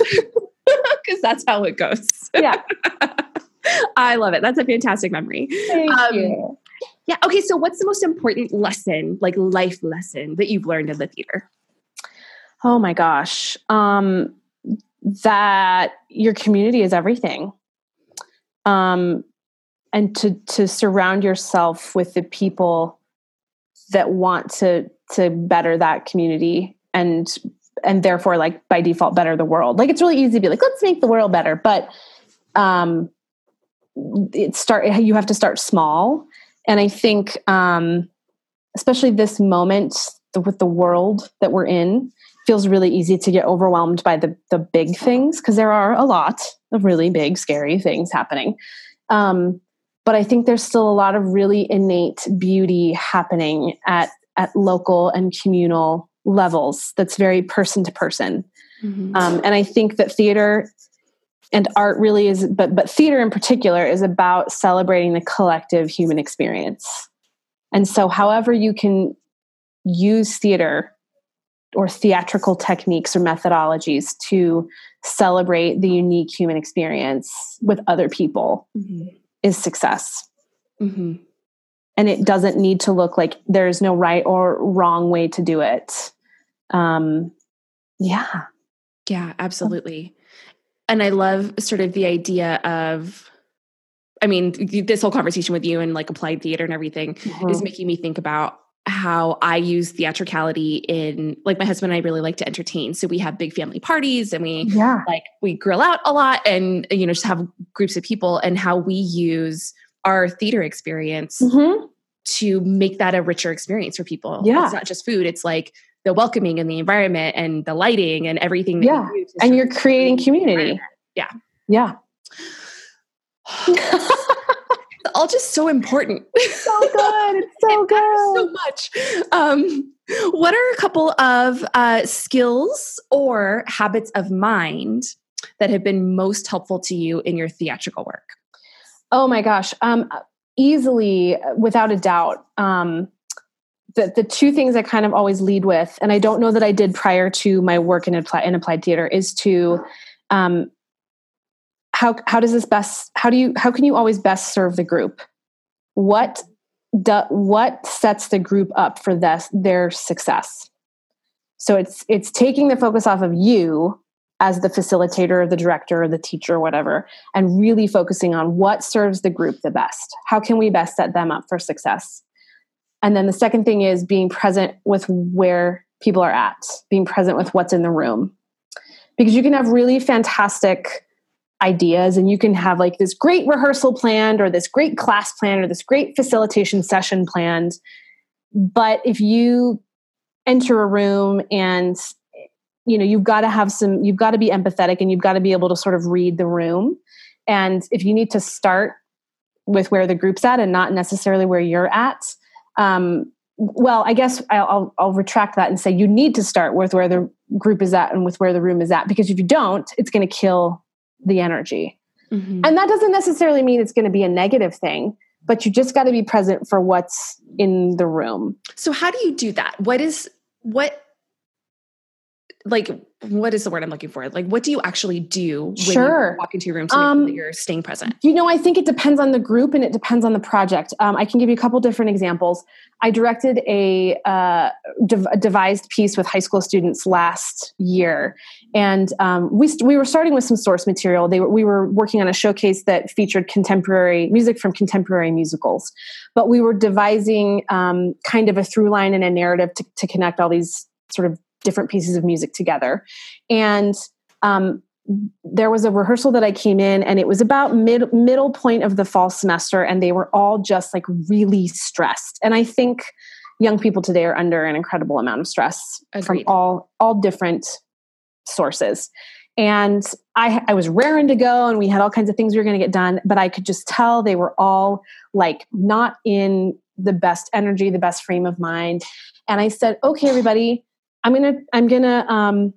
Because that's how it goes. Yeah. I love it. That's a fantastic memory. Thank um, you. Yeah. Okay. So, what's the most important lesson, like life lesson, that you've learned in the theater? Oh my gosh. Um, that your community is everything. Um, and to to surround yourself with the people that want to to better that community and and therefore like by default better the world. Like it's really easy to be like, let's make the world better. But um it start you have to start small and i think um, especially this moment with the world that we're in feels really easy to get overwhelmed by the the big things because there are a lot of really big scary things happening um, but i think there's still a lot of really innate beauty happening at at local and communal levels that's very person to person mm-hmm. um, and i think that theater and art really is but but theater in particular is about celebrating the collective human experience. And so however you can use theater or theatrical techniques or methodologies to celebrate the unique human experience with other people mm-hmm. is success. Mm-hmm. and it doesn't need to look like there's no right or wrong way to do it. Um yeah. Yeah absolutely and I love sort of the idea of I mean, this whole conversation with you and like applied theater and everything mm-hmm. is making me think about how I use theatricality in like my husband and I really like to entertain. So we have big family parties and we yeah. like we grill out a lot and you know just have groups of people and how we use our theater experience mm-hmm. to make that a richer experience for people. Yeah. It's not just food, it's like the welcoming and the environment and the lighting and everything. yeah. You and you're creating community. Yeah. Yeah. all just so important. so good. It's so good. So much. Um, what are a couple of uh, skills or habits of mind that have been most helpful to you in your theatrical work? Oh my gosh. Um, easily, without a doubt, um, the, the two things I kind of always lead with, and I don't know that I did prior to my work in, applied, in applied theater, is to um, how how does this best how do you how can you always best serve the group? What do, what sets the group up for this their success? So it's it's taking the focus off of you as the facilitator or the director or the teacher or whatever and really focusing on what serves the group the best. How can we best set them up for success? And then the second thing is being present with where people are at, being present with what's in the room. Because you can have really fantastic ideas and you can have like this great rehearsal planned or this great class plan or this great facilitation session planned. But if you enter a room and you know you've got to have some you've got to be empathetic and you've got to be able to sort of read the room and if you need to start with where the group's at and not necessarily where you're at um, well, I guess I'll, I'll retract that and say you need to start with where the group is at and with where the room is at because if you don't, it's going to kill the energy. Mm-hmm. And that doesn't necessarily mean it's going to be a negative thing, but you just got to be present for what's in the room. So, how do you do that? What is what like what is the word I'm looking for? Like, what do you actually do when sure. you walk into your room to um, you're staying present? You know, I think it depends on the group and it depends on the project. Um, I can give you a couple different examples. I directed a, uh, dev- a devised piece with high school students last year, and um, we st- we were starting with some source material. They were, we were working on a showcase that featured contemporary music from contemporary musicals, but we were devising um, kind of a through line and a narrative to, to connect all these sort of different pieces of music together. And um, there was a rehearsal that I came in and it was about mid middle point of the fall semester and they were all just like really stressed. And I think young people today are under an incredible amount of stress Agreed. from all all different sources. And I, I was raring to go and we had all kinds of things we were going to get done, but I could just tell they were all like not in the best energy, the best frame of mind. And I said, okay, everybody, I'm to, I'm to, um,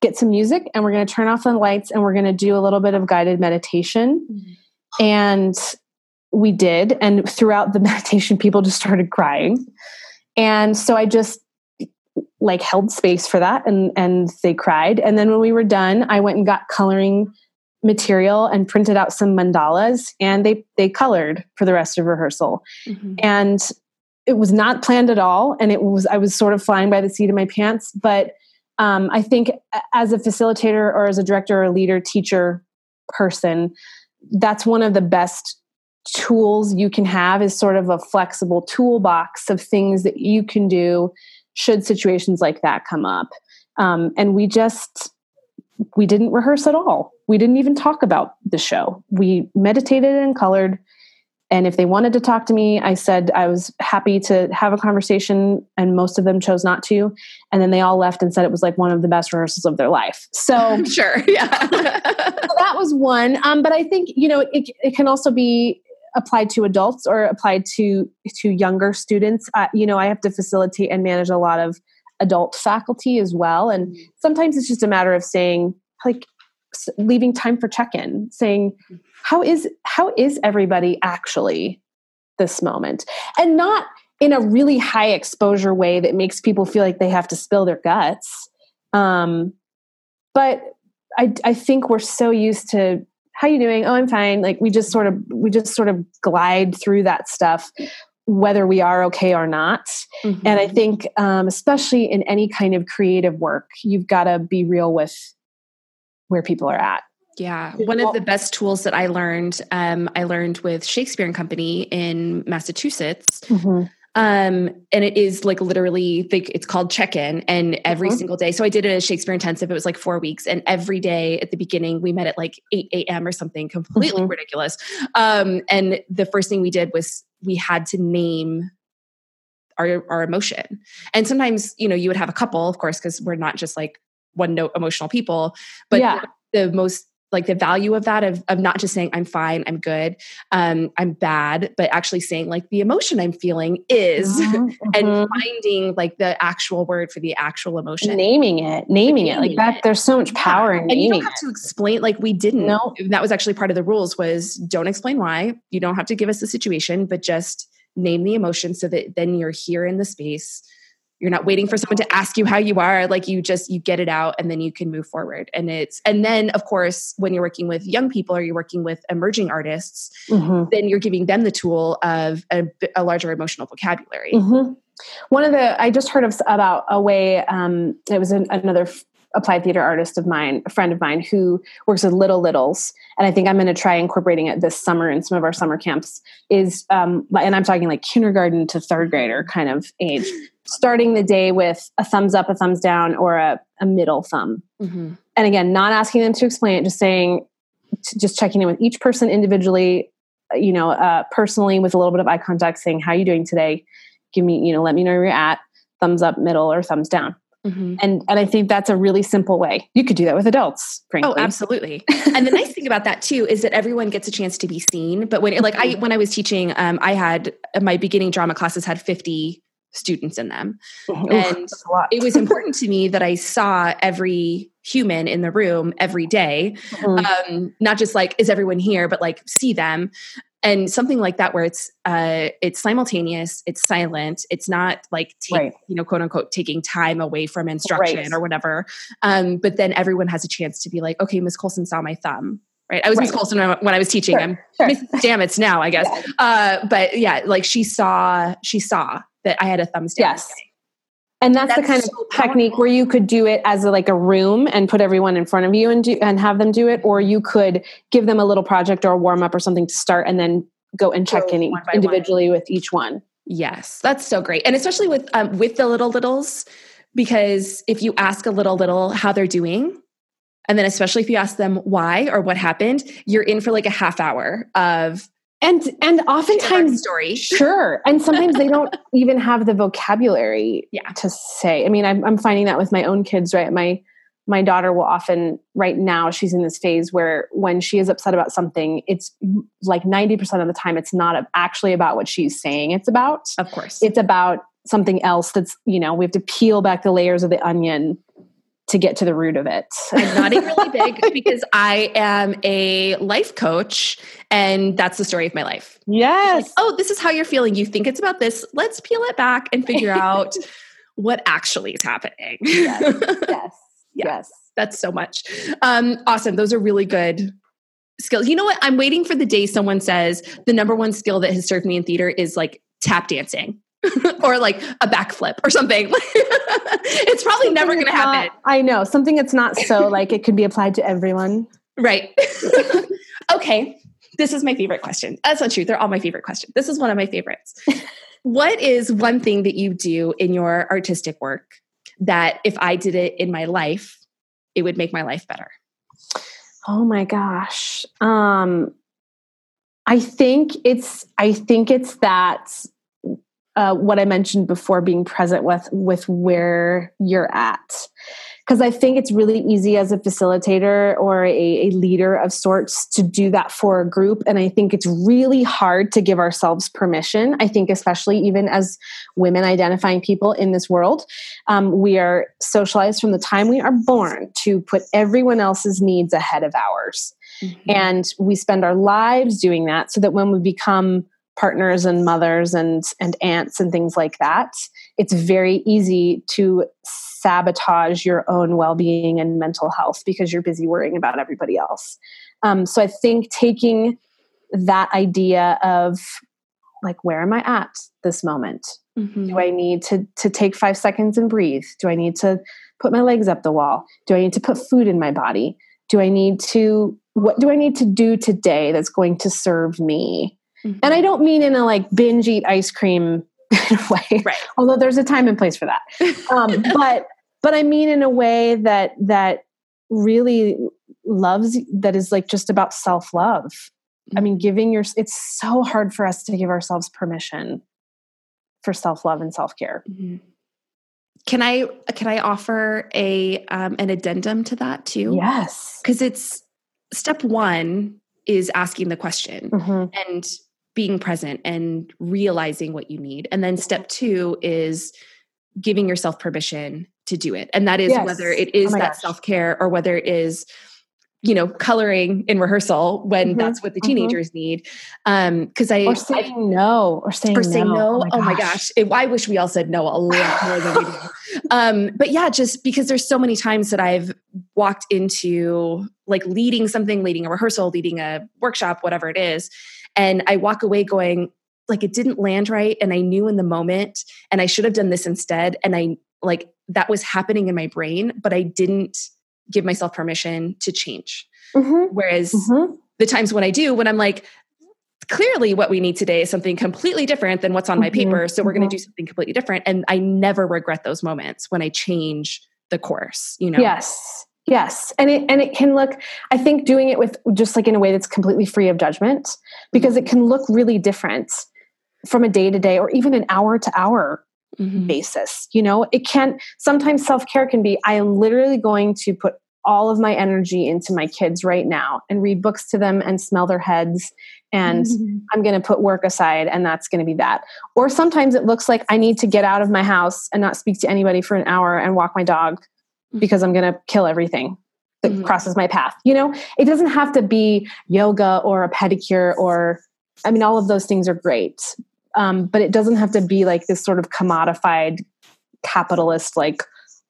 get some music and we're to turn off the lights and we're to do a little bit of guided meditation. Mm-hmm. And we did. And throughout the meditation, people just started crying. And so I just like held space for that and and they cried and then when we were done i went and got coloring material and printed out some mandalas and they they colored for the rest of rehearsal mm-hmm. and it was not planned at all and it was i was sort of flying by the seat of my pants but um, i think as a facilitator or as a director or leader teacher person that's one of the best tools you can have is sort of a flexible toolbox of things that you can do should situations like that come up. Um, and we just we didn't rehearse at all. We didn't even talk about the show. We meditated and colored. And if they wanted to talk to me, I said I was happy to have a conversation, and most of them chose not to. And then they all left and said it was like one of the best rehearsals of their life. So sure, yeah, so that was one. Um, but I think you know it, it can also be applied to adults or applied to to younger students uh, you know i have to facilitate and manage a lot of adult faculty as well and sometimes it's just a matter of saying like leaving time for check-in saying how is how is everybody actually this moment? And not in a really high exposure way that makes people feel like they have to spill their guts um, but I, I think we're so used to how you doing? Oh i'm fine. Like we just sort of we just sort of glide through that stuff whether we are okay or not. Mm-hmm. and i think um, especially in any kind of creative work you've got to be real with where people are at yeah, one of the best tools that I learned, um, I learned with Shakespeare and Company in Massachusetts. Mm-hmm um and it is like literally like it's called check-in and every mm-hmm. single day so i did a shakespeare intensive it was like four weeks and every day at the beginning we met at like 8 a.m or something completely mm-hmm. ridiculous um and the first thing we did was we had to name our our emotion and sometimes you know you would have a couple of course because we're not just like one note emotional people but yeah. the most like the value of that of, of not just saying i'm fine i'm good um, i'm bad but actually saying like the emotion i'm feeling is mm-hmm. and mm-hmm. finding like the actual word for the actual emotion naming it naming, it like that it. there's so much power yeah. in and you don't have it. to explain like we didn't no. that was actually part of the rules was don't explain why you don't have to give us the situation but just name the emotion so that then you're here in the space you're not waiting for someone to ask you how you are like you just you get it out and then you can move forward and it's and then of course when you're working with young people or you're working with emerging artists mm-hmm. then you're giving them the tool of a, a larger emotional vocabulary mm-hmm. one of the i just heard of about a way um, it was an, another applied theater artist of mine, a friend of mine who works with Little Littles, and I think I'm going to try incorporating it this summer in some of our summer camps. Is um, and I'm talking like kindergarten to third grader kind of age, starting the day with a thumbs up, a thumbs down, or a, a middle thumb. Mm-hmm. And again, not asking them to explain it, just saying, just checking in with each person individually, you know, uh, personally with a little bit of eye contact, saying, "How are you doing today? Give me, you know, let me know where you're at." Thumbs up, middle, or thumbs down Mm-hmm. And and I think that's a really simple way. You could do that with adults, frankly. Oh, absolutely. and the nice thing about that too is that everyone gets a chance to be seen. But when like I mm-hmm. when I was teaching, um, I had my beginning drama classes had 50 students in them. And it was important to me that I saw every human in the room every day. Mm-hmm. Um, not just like, is everyone here, but like see them and something like that where it's uh it's simultaneous it's silent it's not like take, right. you know quote unquote taking time away from instruction right. or whatever um but then everyone has a chance to be like okay miss colson saw my thumb right i was right. miss colson when i was teaching sure. i'm sure. miss it's now i guess yeah. uh but yeah like she saw she saw that i had a thumbs down. Yes. And that's, that's the kind so of technique where you could do it as a, like a room and put everyone in front of you and do and have them do it, or you could give them a little project or a warm up or something to start, and then go and check go in individually one. with each one. Yes, that's so great, and especially with um, with the little littles, because if you ask a little little how they're doing, And then, especially if you ask them why or what happened, you're in for like a half hour of and and oftentimes story. Sure. And sometimes they don't even have the vocabulary yeah. to say. I mean I'm, I'm finding that with my own kids right? My my daughter will often right now she's in this phase where when she is upset about something it's like 90% of the time it's not actually about what she's saying it's about. Of course. It's about something else that's you know we have to peel back the layers of the onion to get to the root of it. I'm nodding really big because I am a life coach and that's the story of my life. Yes. Like, oh, this is how you're feeling. You think it's about this. Let's peel it back and figure out what actually is happening. Yes. Yes. yeah, yes. That's so much. Um, awesome. Those are really good skills. You know what? I'm waiting for the day someone says the number one skill that has served me in theater is like tap dancing. or like a backflip or something. it's probably something never going to happen. I know something that's not so like it could be applied to everyone. Right. okay. This is my favorite question. That's not true. They're all my favorite questions. This is one of my favorites. what is one thing that you do in your artistic work that if I did it in my life, it would make my life better? Oh my gosh. Um I think it's I think it's that uh, what I mentioned before, being present with with where you're at. Because I think it's really easy as a facilitator or a, a leader of sorts to do that for a group. And I think it's really hard to give ourselves permission. I think, especially even as women identifying people in this world, um, we are socialized from the time we are born to put everyone else's needs ahead of ours. Mm-hmm. And we spend our lives doing that so that when we become partners and mothers and and aunts and things like that it's very easy to sabotage your own well-being and mental health because you're busy worrying about everybody else. Um, so i think taking that idea of like where am i at this moment? Mm-hmm. do i need to to take five seconds and breathe? Do i need to put my legs up the wall? Do i need to put food in my body? Do i need to what do i need to do today that's going to serve me Mm-hmm. And I don't mean in a like binge eat ice cream way, right. although there's a time and place for that. Um, but but I mean in a way that that really loves that is like just about self love. Mm-hmm. I mean, giving your it's so hard for us to give ourselves permission for self love and self care. Mm-hmm. Can I can I offer a um, an addendum to that too? Yes, because it's step one is asking the question mm-hmm. and being present and realizing what you need. And then step two is giving yourself permission to do it. And that is yes. whether it is oh that self care or whether it is, you know, coloring in rehearsal when mm-hmm. that's what the mm-hmm. teenagers mm-hmm. need. Um, cause I, or saying I, no, or saying, or saying no. no. Oh, my, oh my gosh. It, I wish we all said no a lot more than we do. Um, but yeah, just because there's so many times that I've walked into like leading something, leading a rehearsal, leading a workshop, whatever it is and I walk away going, like, it didn't land right. And I knew in the moment, and I should have done this instead. And I, like, that was happening in my brain, but I didn't give myself permission to change. Mm-hmm. Whereas mm-hmm. the times when I do, when I'm like, clearly what we need today is something completely different than what's on mm-hmm. my paper. So we're going to mm-hmm. do something completely different. And I never regret those moments when I change the course, you know? Yes. Yes. And it and it can look I think doing it with just like in a way that's completely free of judgment because it can look really different from a day to day or even an hour to hour mm-hmm. basis. You know, it can sometimes self-care can be I am literally going to put all of my energy into my kids right now and read books to them and smell their heads and mm-hmm. I'm going to put work aside and that's going to be that. Or sometimes it looks like I need to get out of my house and not speak to anybody for an hour and walk my dog because I'm going to kill everything that mm-hmm. crosses my path. You know, it doesn't have to be yoga or a pedicure or, I mean, all of those things are great. Um, but it doesn't have to be like this sort of commodified capitalist like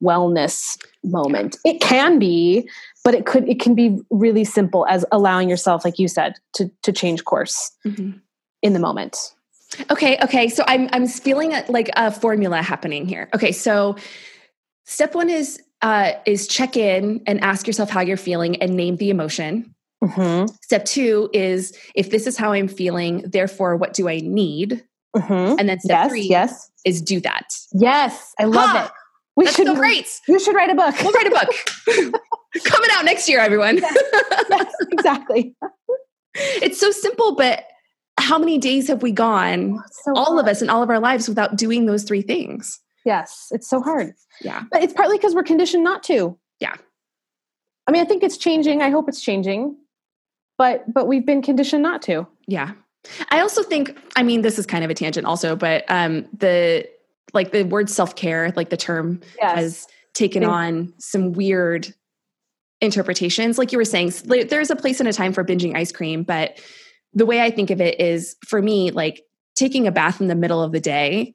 wellness moment. It can be, but it could, it can be really simple as allowing yourself, like you said, to, to change course mm-hmm. in the moment. Okay. Okay. So I'm, I'm feeling like a formula happening here. Okay. So step one is uh, is check in and ask yourself how you're feeling and name the emotion. Mm-hmm. Step two is if this is how I'm feeling, therefore, what do I need? Mm-hmm. And then step yes, three yes. is do that. Yes, I love it. We That's should, so great. You should write a book. We'll write a book. Coming out next year, everyone. yes, exactly. It's so simple, but how many days have we gone, Oh, So all hard. of us in all of our lives, without doing those three things? Yes, it's so hard. Yeah. But it's partly because we're conditioned not to. Yeah. I mean, I think it's changing. I hope it's changing. But but we've been conditioned not to. Yeah. I also think, I mean, this is kind of a tangent also, but um the like the word self-care, like the term Yes. has taken Thank- on some weird interpretations. Like you were saying, there's a place and a time for binging ice cream, but the way I think of it is for me, like taking a bath in the middle of the day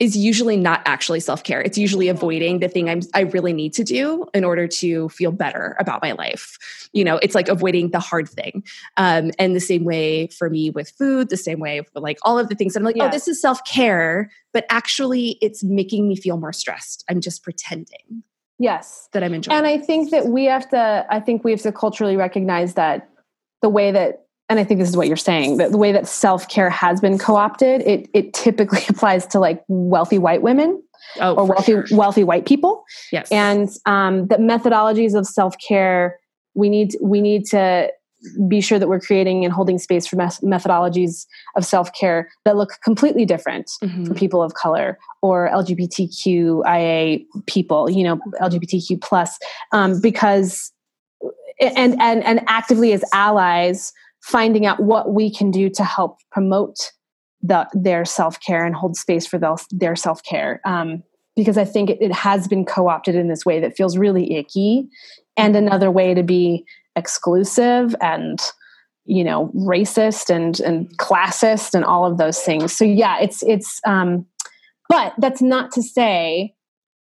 is usually not actually self-care. It's usually avoiding the thing I'm I really need to do in order to feel better about my life. You know, it's like avoiding the hard thing. Um, and the same way for me with food, the same way for like all of the things. I'm like, oh, this is self-care, but actually it's making me feel more stressed. I'm just pretending yes. that I'm enjoying. And I think that we have to I think we have to culturally recognize that the way that and I think this is what you're saying, that the way that self-care has been co-opted, it it typically applies to like wealthy white women oh, or wealthy sure. wealthy white people. yes, and um, the methodologies of self-care we need we need to be sure that we're creating and holding space for mes- methodologies of self-care that look completely different for Mhm. people of color or lgbtqia people you know lgbtq plus um, because and and and actively as allies finding out what we can do to help promote the, their self-care and hold space for their, their self-care. Um, because i think it, it has been co-opted in this way that feels really icky and another way to be exclusive and you know racist and and classist and all of those things. So yeah it's it's um but that's not to say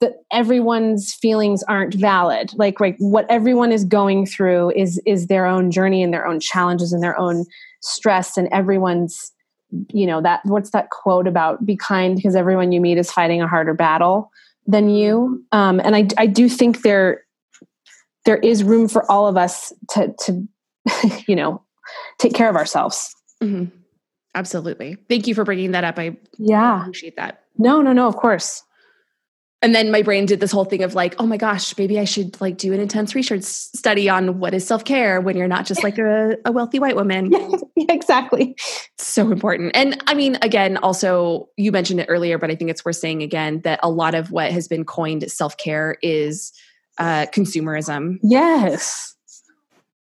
that everyone's feelings aren't valid like like what everyone is going through is is their own journey and their own challenges and their own stress and everyone's you know that what's that quote about be kind because everyone you meet is fighting a harder battle than you um and i i do think there there is room for all of us to to you know take care of ourselves Mhm. absolutely. Thank you for bringing that up. I yeah appreciate that. no no no of course And then my brain did this whole thing of like, oh my gosh, maybe I should like do an intense research study on what is self care when you're not just like a, a wealthy white woman. yeah, exactly so important. And I mean, again, also you mentioned it earlier, but I think it's worth saying again that a lot of what has been coined self care is uh, consumerism. yes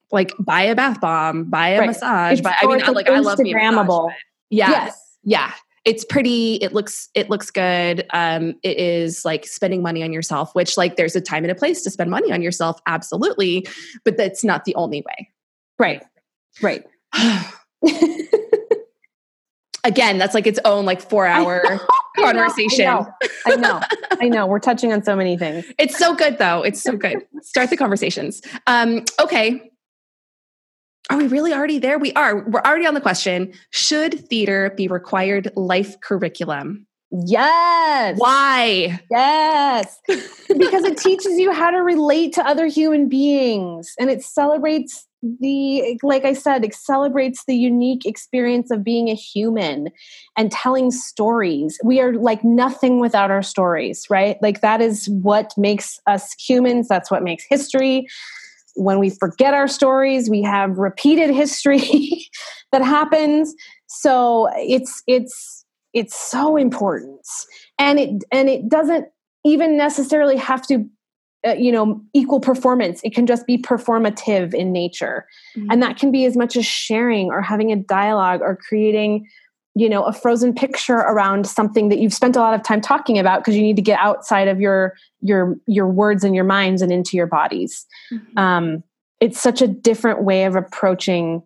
Like buy a bath bomb, buy a Right. massage. It's- Buy, I mean, like I love me a massage, Instagrammable. but yeah, yes yeah. It's pretty. It looks. It looks good. Um, it is like spending money on yourself, which like there's a time and a place to spend money on yourself, absolutely. But that's not the only way. right right Again, that's like its own like four hour I know, conversation. I know, I know. I know. We're touching on so many things. It's so good though. It's so good. Start the conversations. Um, okay. Are we really already there? We are. We're already on the question Should theater be required life curriculum? Yes. Why? Yes. because it teaches you how to relate to other human beings and it celebrates the like I said, it celebrates the unique experience of being a human and telling stories. We are like nothing without our stories, right? Like that is what makes us humans. That's what makes history. When we forget our stories, we have repeated history that happens. So it's it's it's so important and it and it doesn't even necessarily have to uh, you know equal performance it can just be performative in nature Mm-hmm. and that can be as much as sharing or having a dialogue or creating you know a frozen picture around something that you've spent a lot of time talking about because you need to get outside of your your your words and your minds and into your bodies Mhm. um, it's such a different way of approaching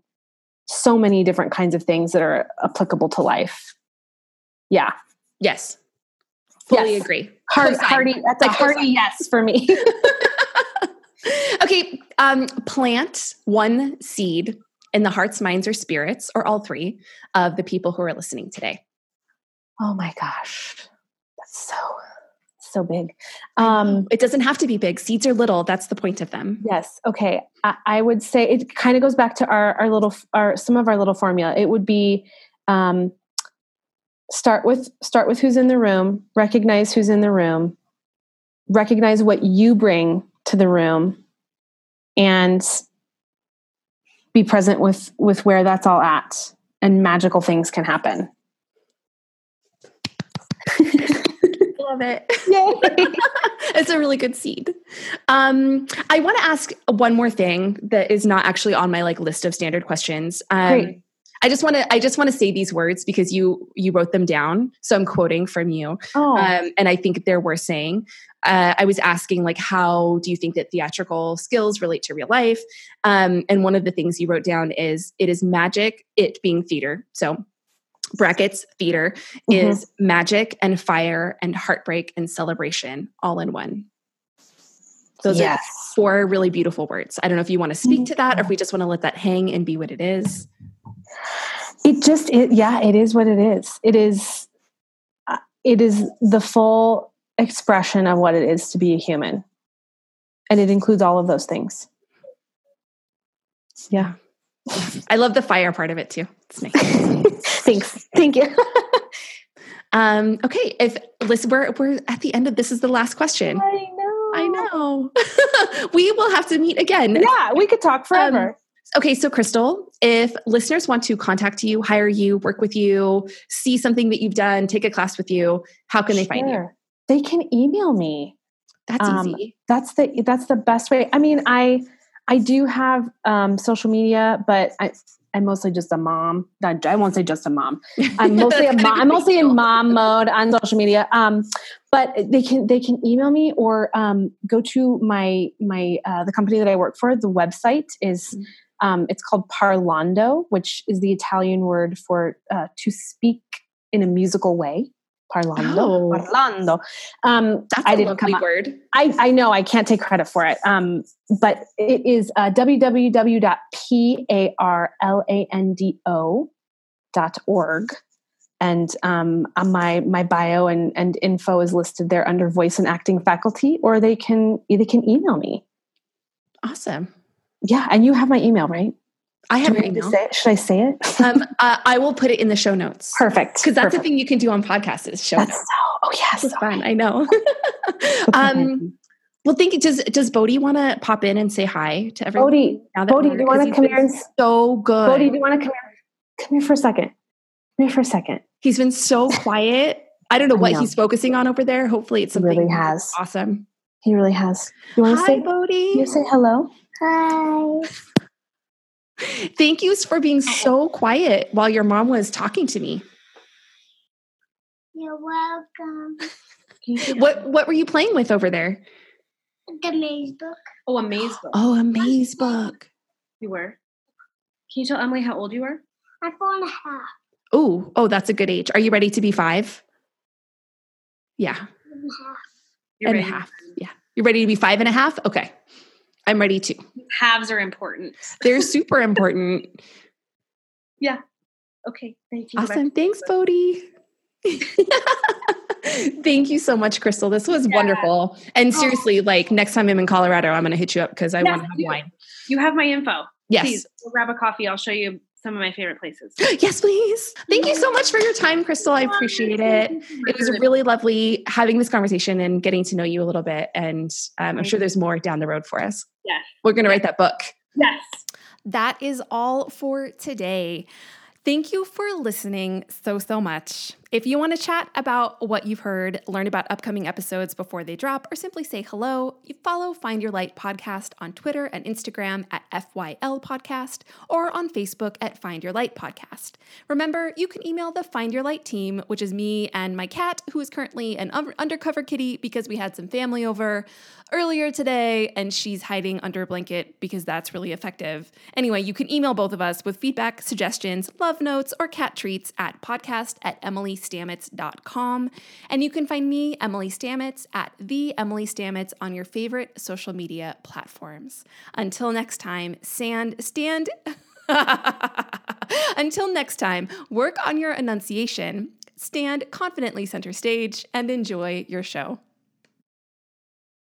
so many different kinds of things that are applicable to life yeah Yes. Fully Yes. agree. Hard, hearty, that's a Like hearty co-sign. yes for me. okay. Um, plant one seed in the hearts, minds, or spirits, or all three of the people who are listening today. oh my gosh, that's so so big. Um, It doesn't have to be big. Seeds are little. That's the point of them. yes, okay. I, I would say it kind of goes back to our our little our some of our little formula. It would be um, start with start with who's in the room, recognize who's in the room, recognize what you bring to the room, and be present with with where that's all at and magical things can happen love it Yay. it's a really good seed um, i want to ask one more thing that is not actually on my like list of standard questions um, Great. I just want to I just want to say these words because you you wrote them down. So I'm quoting from you. oh Um, and I think they're worth saying. Uh, I was asking like how do you think that theatrical skills relate to real life? Um, and one of the things you wrote down is it is magic, it being theater. So brackets theater Mhm. is magic and fire and heartbreak and celebration all in one. Those are four really beautiful words. I don't know if you want to speak to that or if we just want to let that hang and be what it is. it just it yeah it is what it is it is uh, it is the full expression of what it is to be a human and it includes all of those things yeah I love the fire part of it too. It's nice. thanks thank you Um, okay, if listen, we're we're at the end of this is the last question. i know I know. we will have to meet again. yeah we could talk forever Okay, so Crystal, if listeners want to contact you, hire you, work with you, see something that you've done, take a class with you, how can they find you? They can email me. That's Um, easy. that's the that's the best way. I mean i i do have um social media but i i'm mostly just a mom. I won't say just a mom. I'm mostly a mom i'm mostly in mom mode on social media. Um but they can they can email me or um go to my my uh, the company that i work for. The website is Mhm. um it's called parlando which is the italian word for uh, to speak in a musical way parlando Oh. parlando um That's I a didn't come lovely up- word. I, I know I can't take credit for it, um, but it is uh, www.parlando.org. And um, on my my bio and, and info is listed there under voice and acting faculty, or they can they can email me. Awesome. Yeah, and you have my email, right? I have you your want to email. say it? Should I say it? Um, uh, I will put it in the show notes Perfect. because that's the thing you can do on podcasts is show That's notes. so. Oh yes. It's fun. I know. Okay. um, well, think does does Bodie want to pop in and say hi to everyone? Bodie, now that Bodie, do you want to come here and s- So good. Bodie, do you want to come here? Come here for a second. Come here for a second. He's been so quiet. I don't know I what know. he's focusing on over there. Hopefully, it's He something really has. awesome. He really has. You want to Hi, say? Bodie. You say hello. Hi. Thank you for being oh. so quiet while your mom was talking to me. You're welcome. What What were you playing with over there? The maze book. Oh, a maze book. Oh, a maze book. You were. Can you tell Emily how old you are? I'm four and a half. Oh, oh, that's a good age. Are you ready to be five? Yeah, And a half. and a half. Yeah, you're ready to be five and a half. Okay, I'm ready too. Halves are important. They're super important. Yeah. Okay, thank you. Awesome. Thanks, Bodie. Thank you so much, Crystal. This was wonderful. And oh. seriously, like next time I'm in Colorado, I'm going to hit you up because I Yes, want to have wine. You have my info. Yes. Please we'll grab a coffee. I'll show you some of my favorite places. Yes, please. Thank you so much for your time, Crystal. I appreciate it. It was really lovely having this conversation and getting to know you a little bit. And um, I'm sure there's more down the road for us. Yes. We're going to write that book. Yes. That is all for today. Thank you for listening so, so much. If you want to chat about what you've heard, learn about upcoming episodes before they drop, or simply say hello, you follow Find Your Light Podcast on Twitter and Instagram at FYL Podcast or on Facebook at Find Your Light Podcast. Remember, you can email the Find Your Light team, which is me and my cat, who is currently an un- undercover kitty because we had some family over earlier today and she's hiding under a blanket because that's really effective. Anyway, you can email both of us with feedback, suggestions, love notes, or cat treats at podcast at emilystamets.com. And you can find me, Emily Stamets, at the Emily Stamets on your favorite social media platforms. Until next time, sand stand. Until next time, work on your enunciation, stand confidently center stage, and enjoy your show.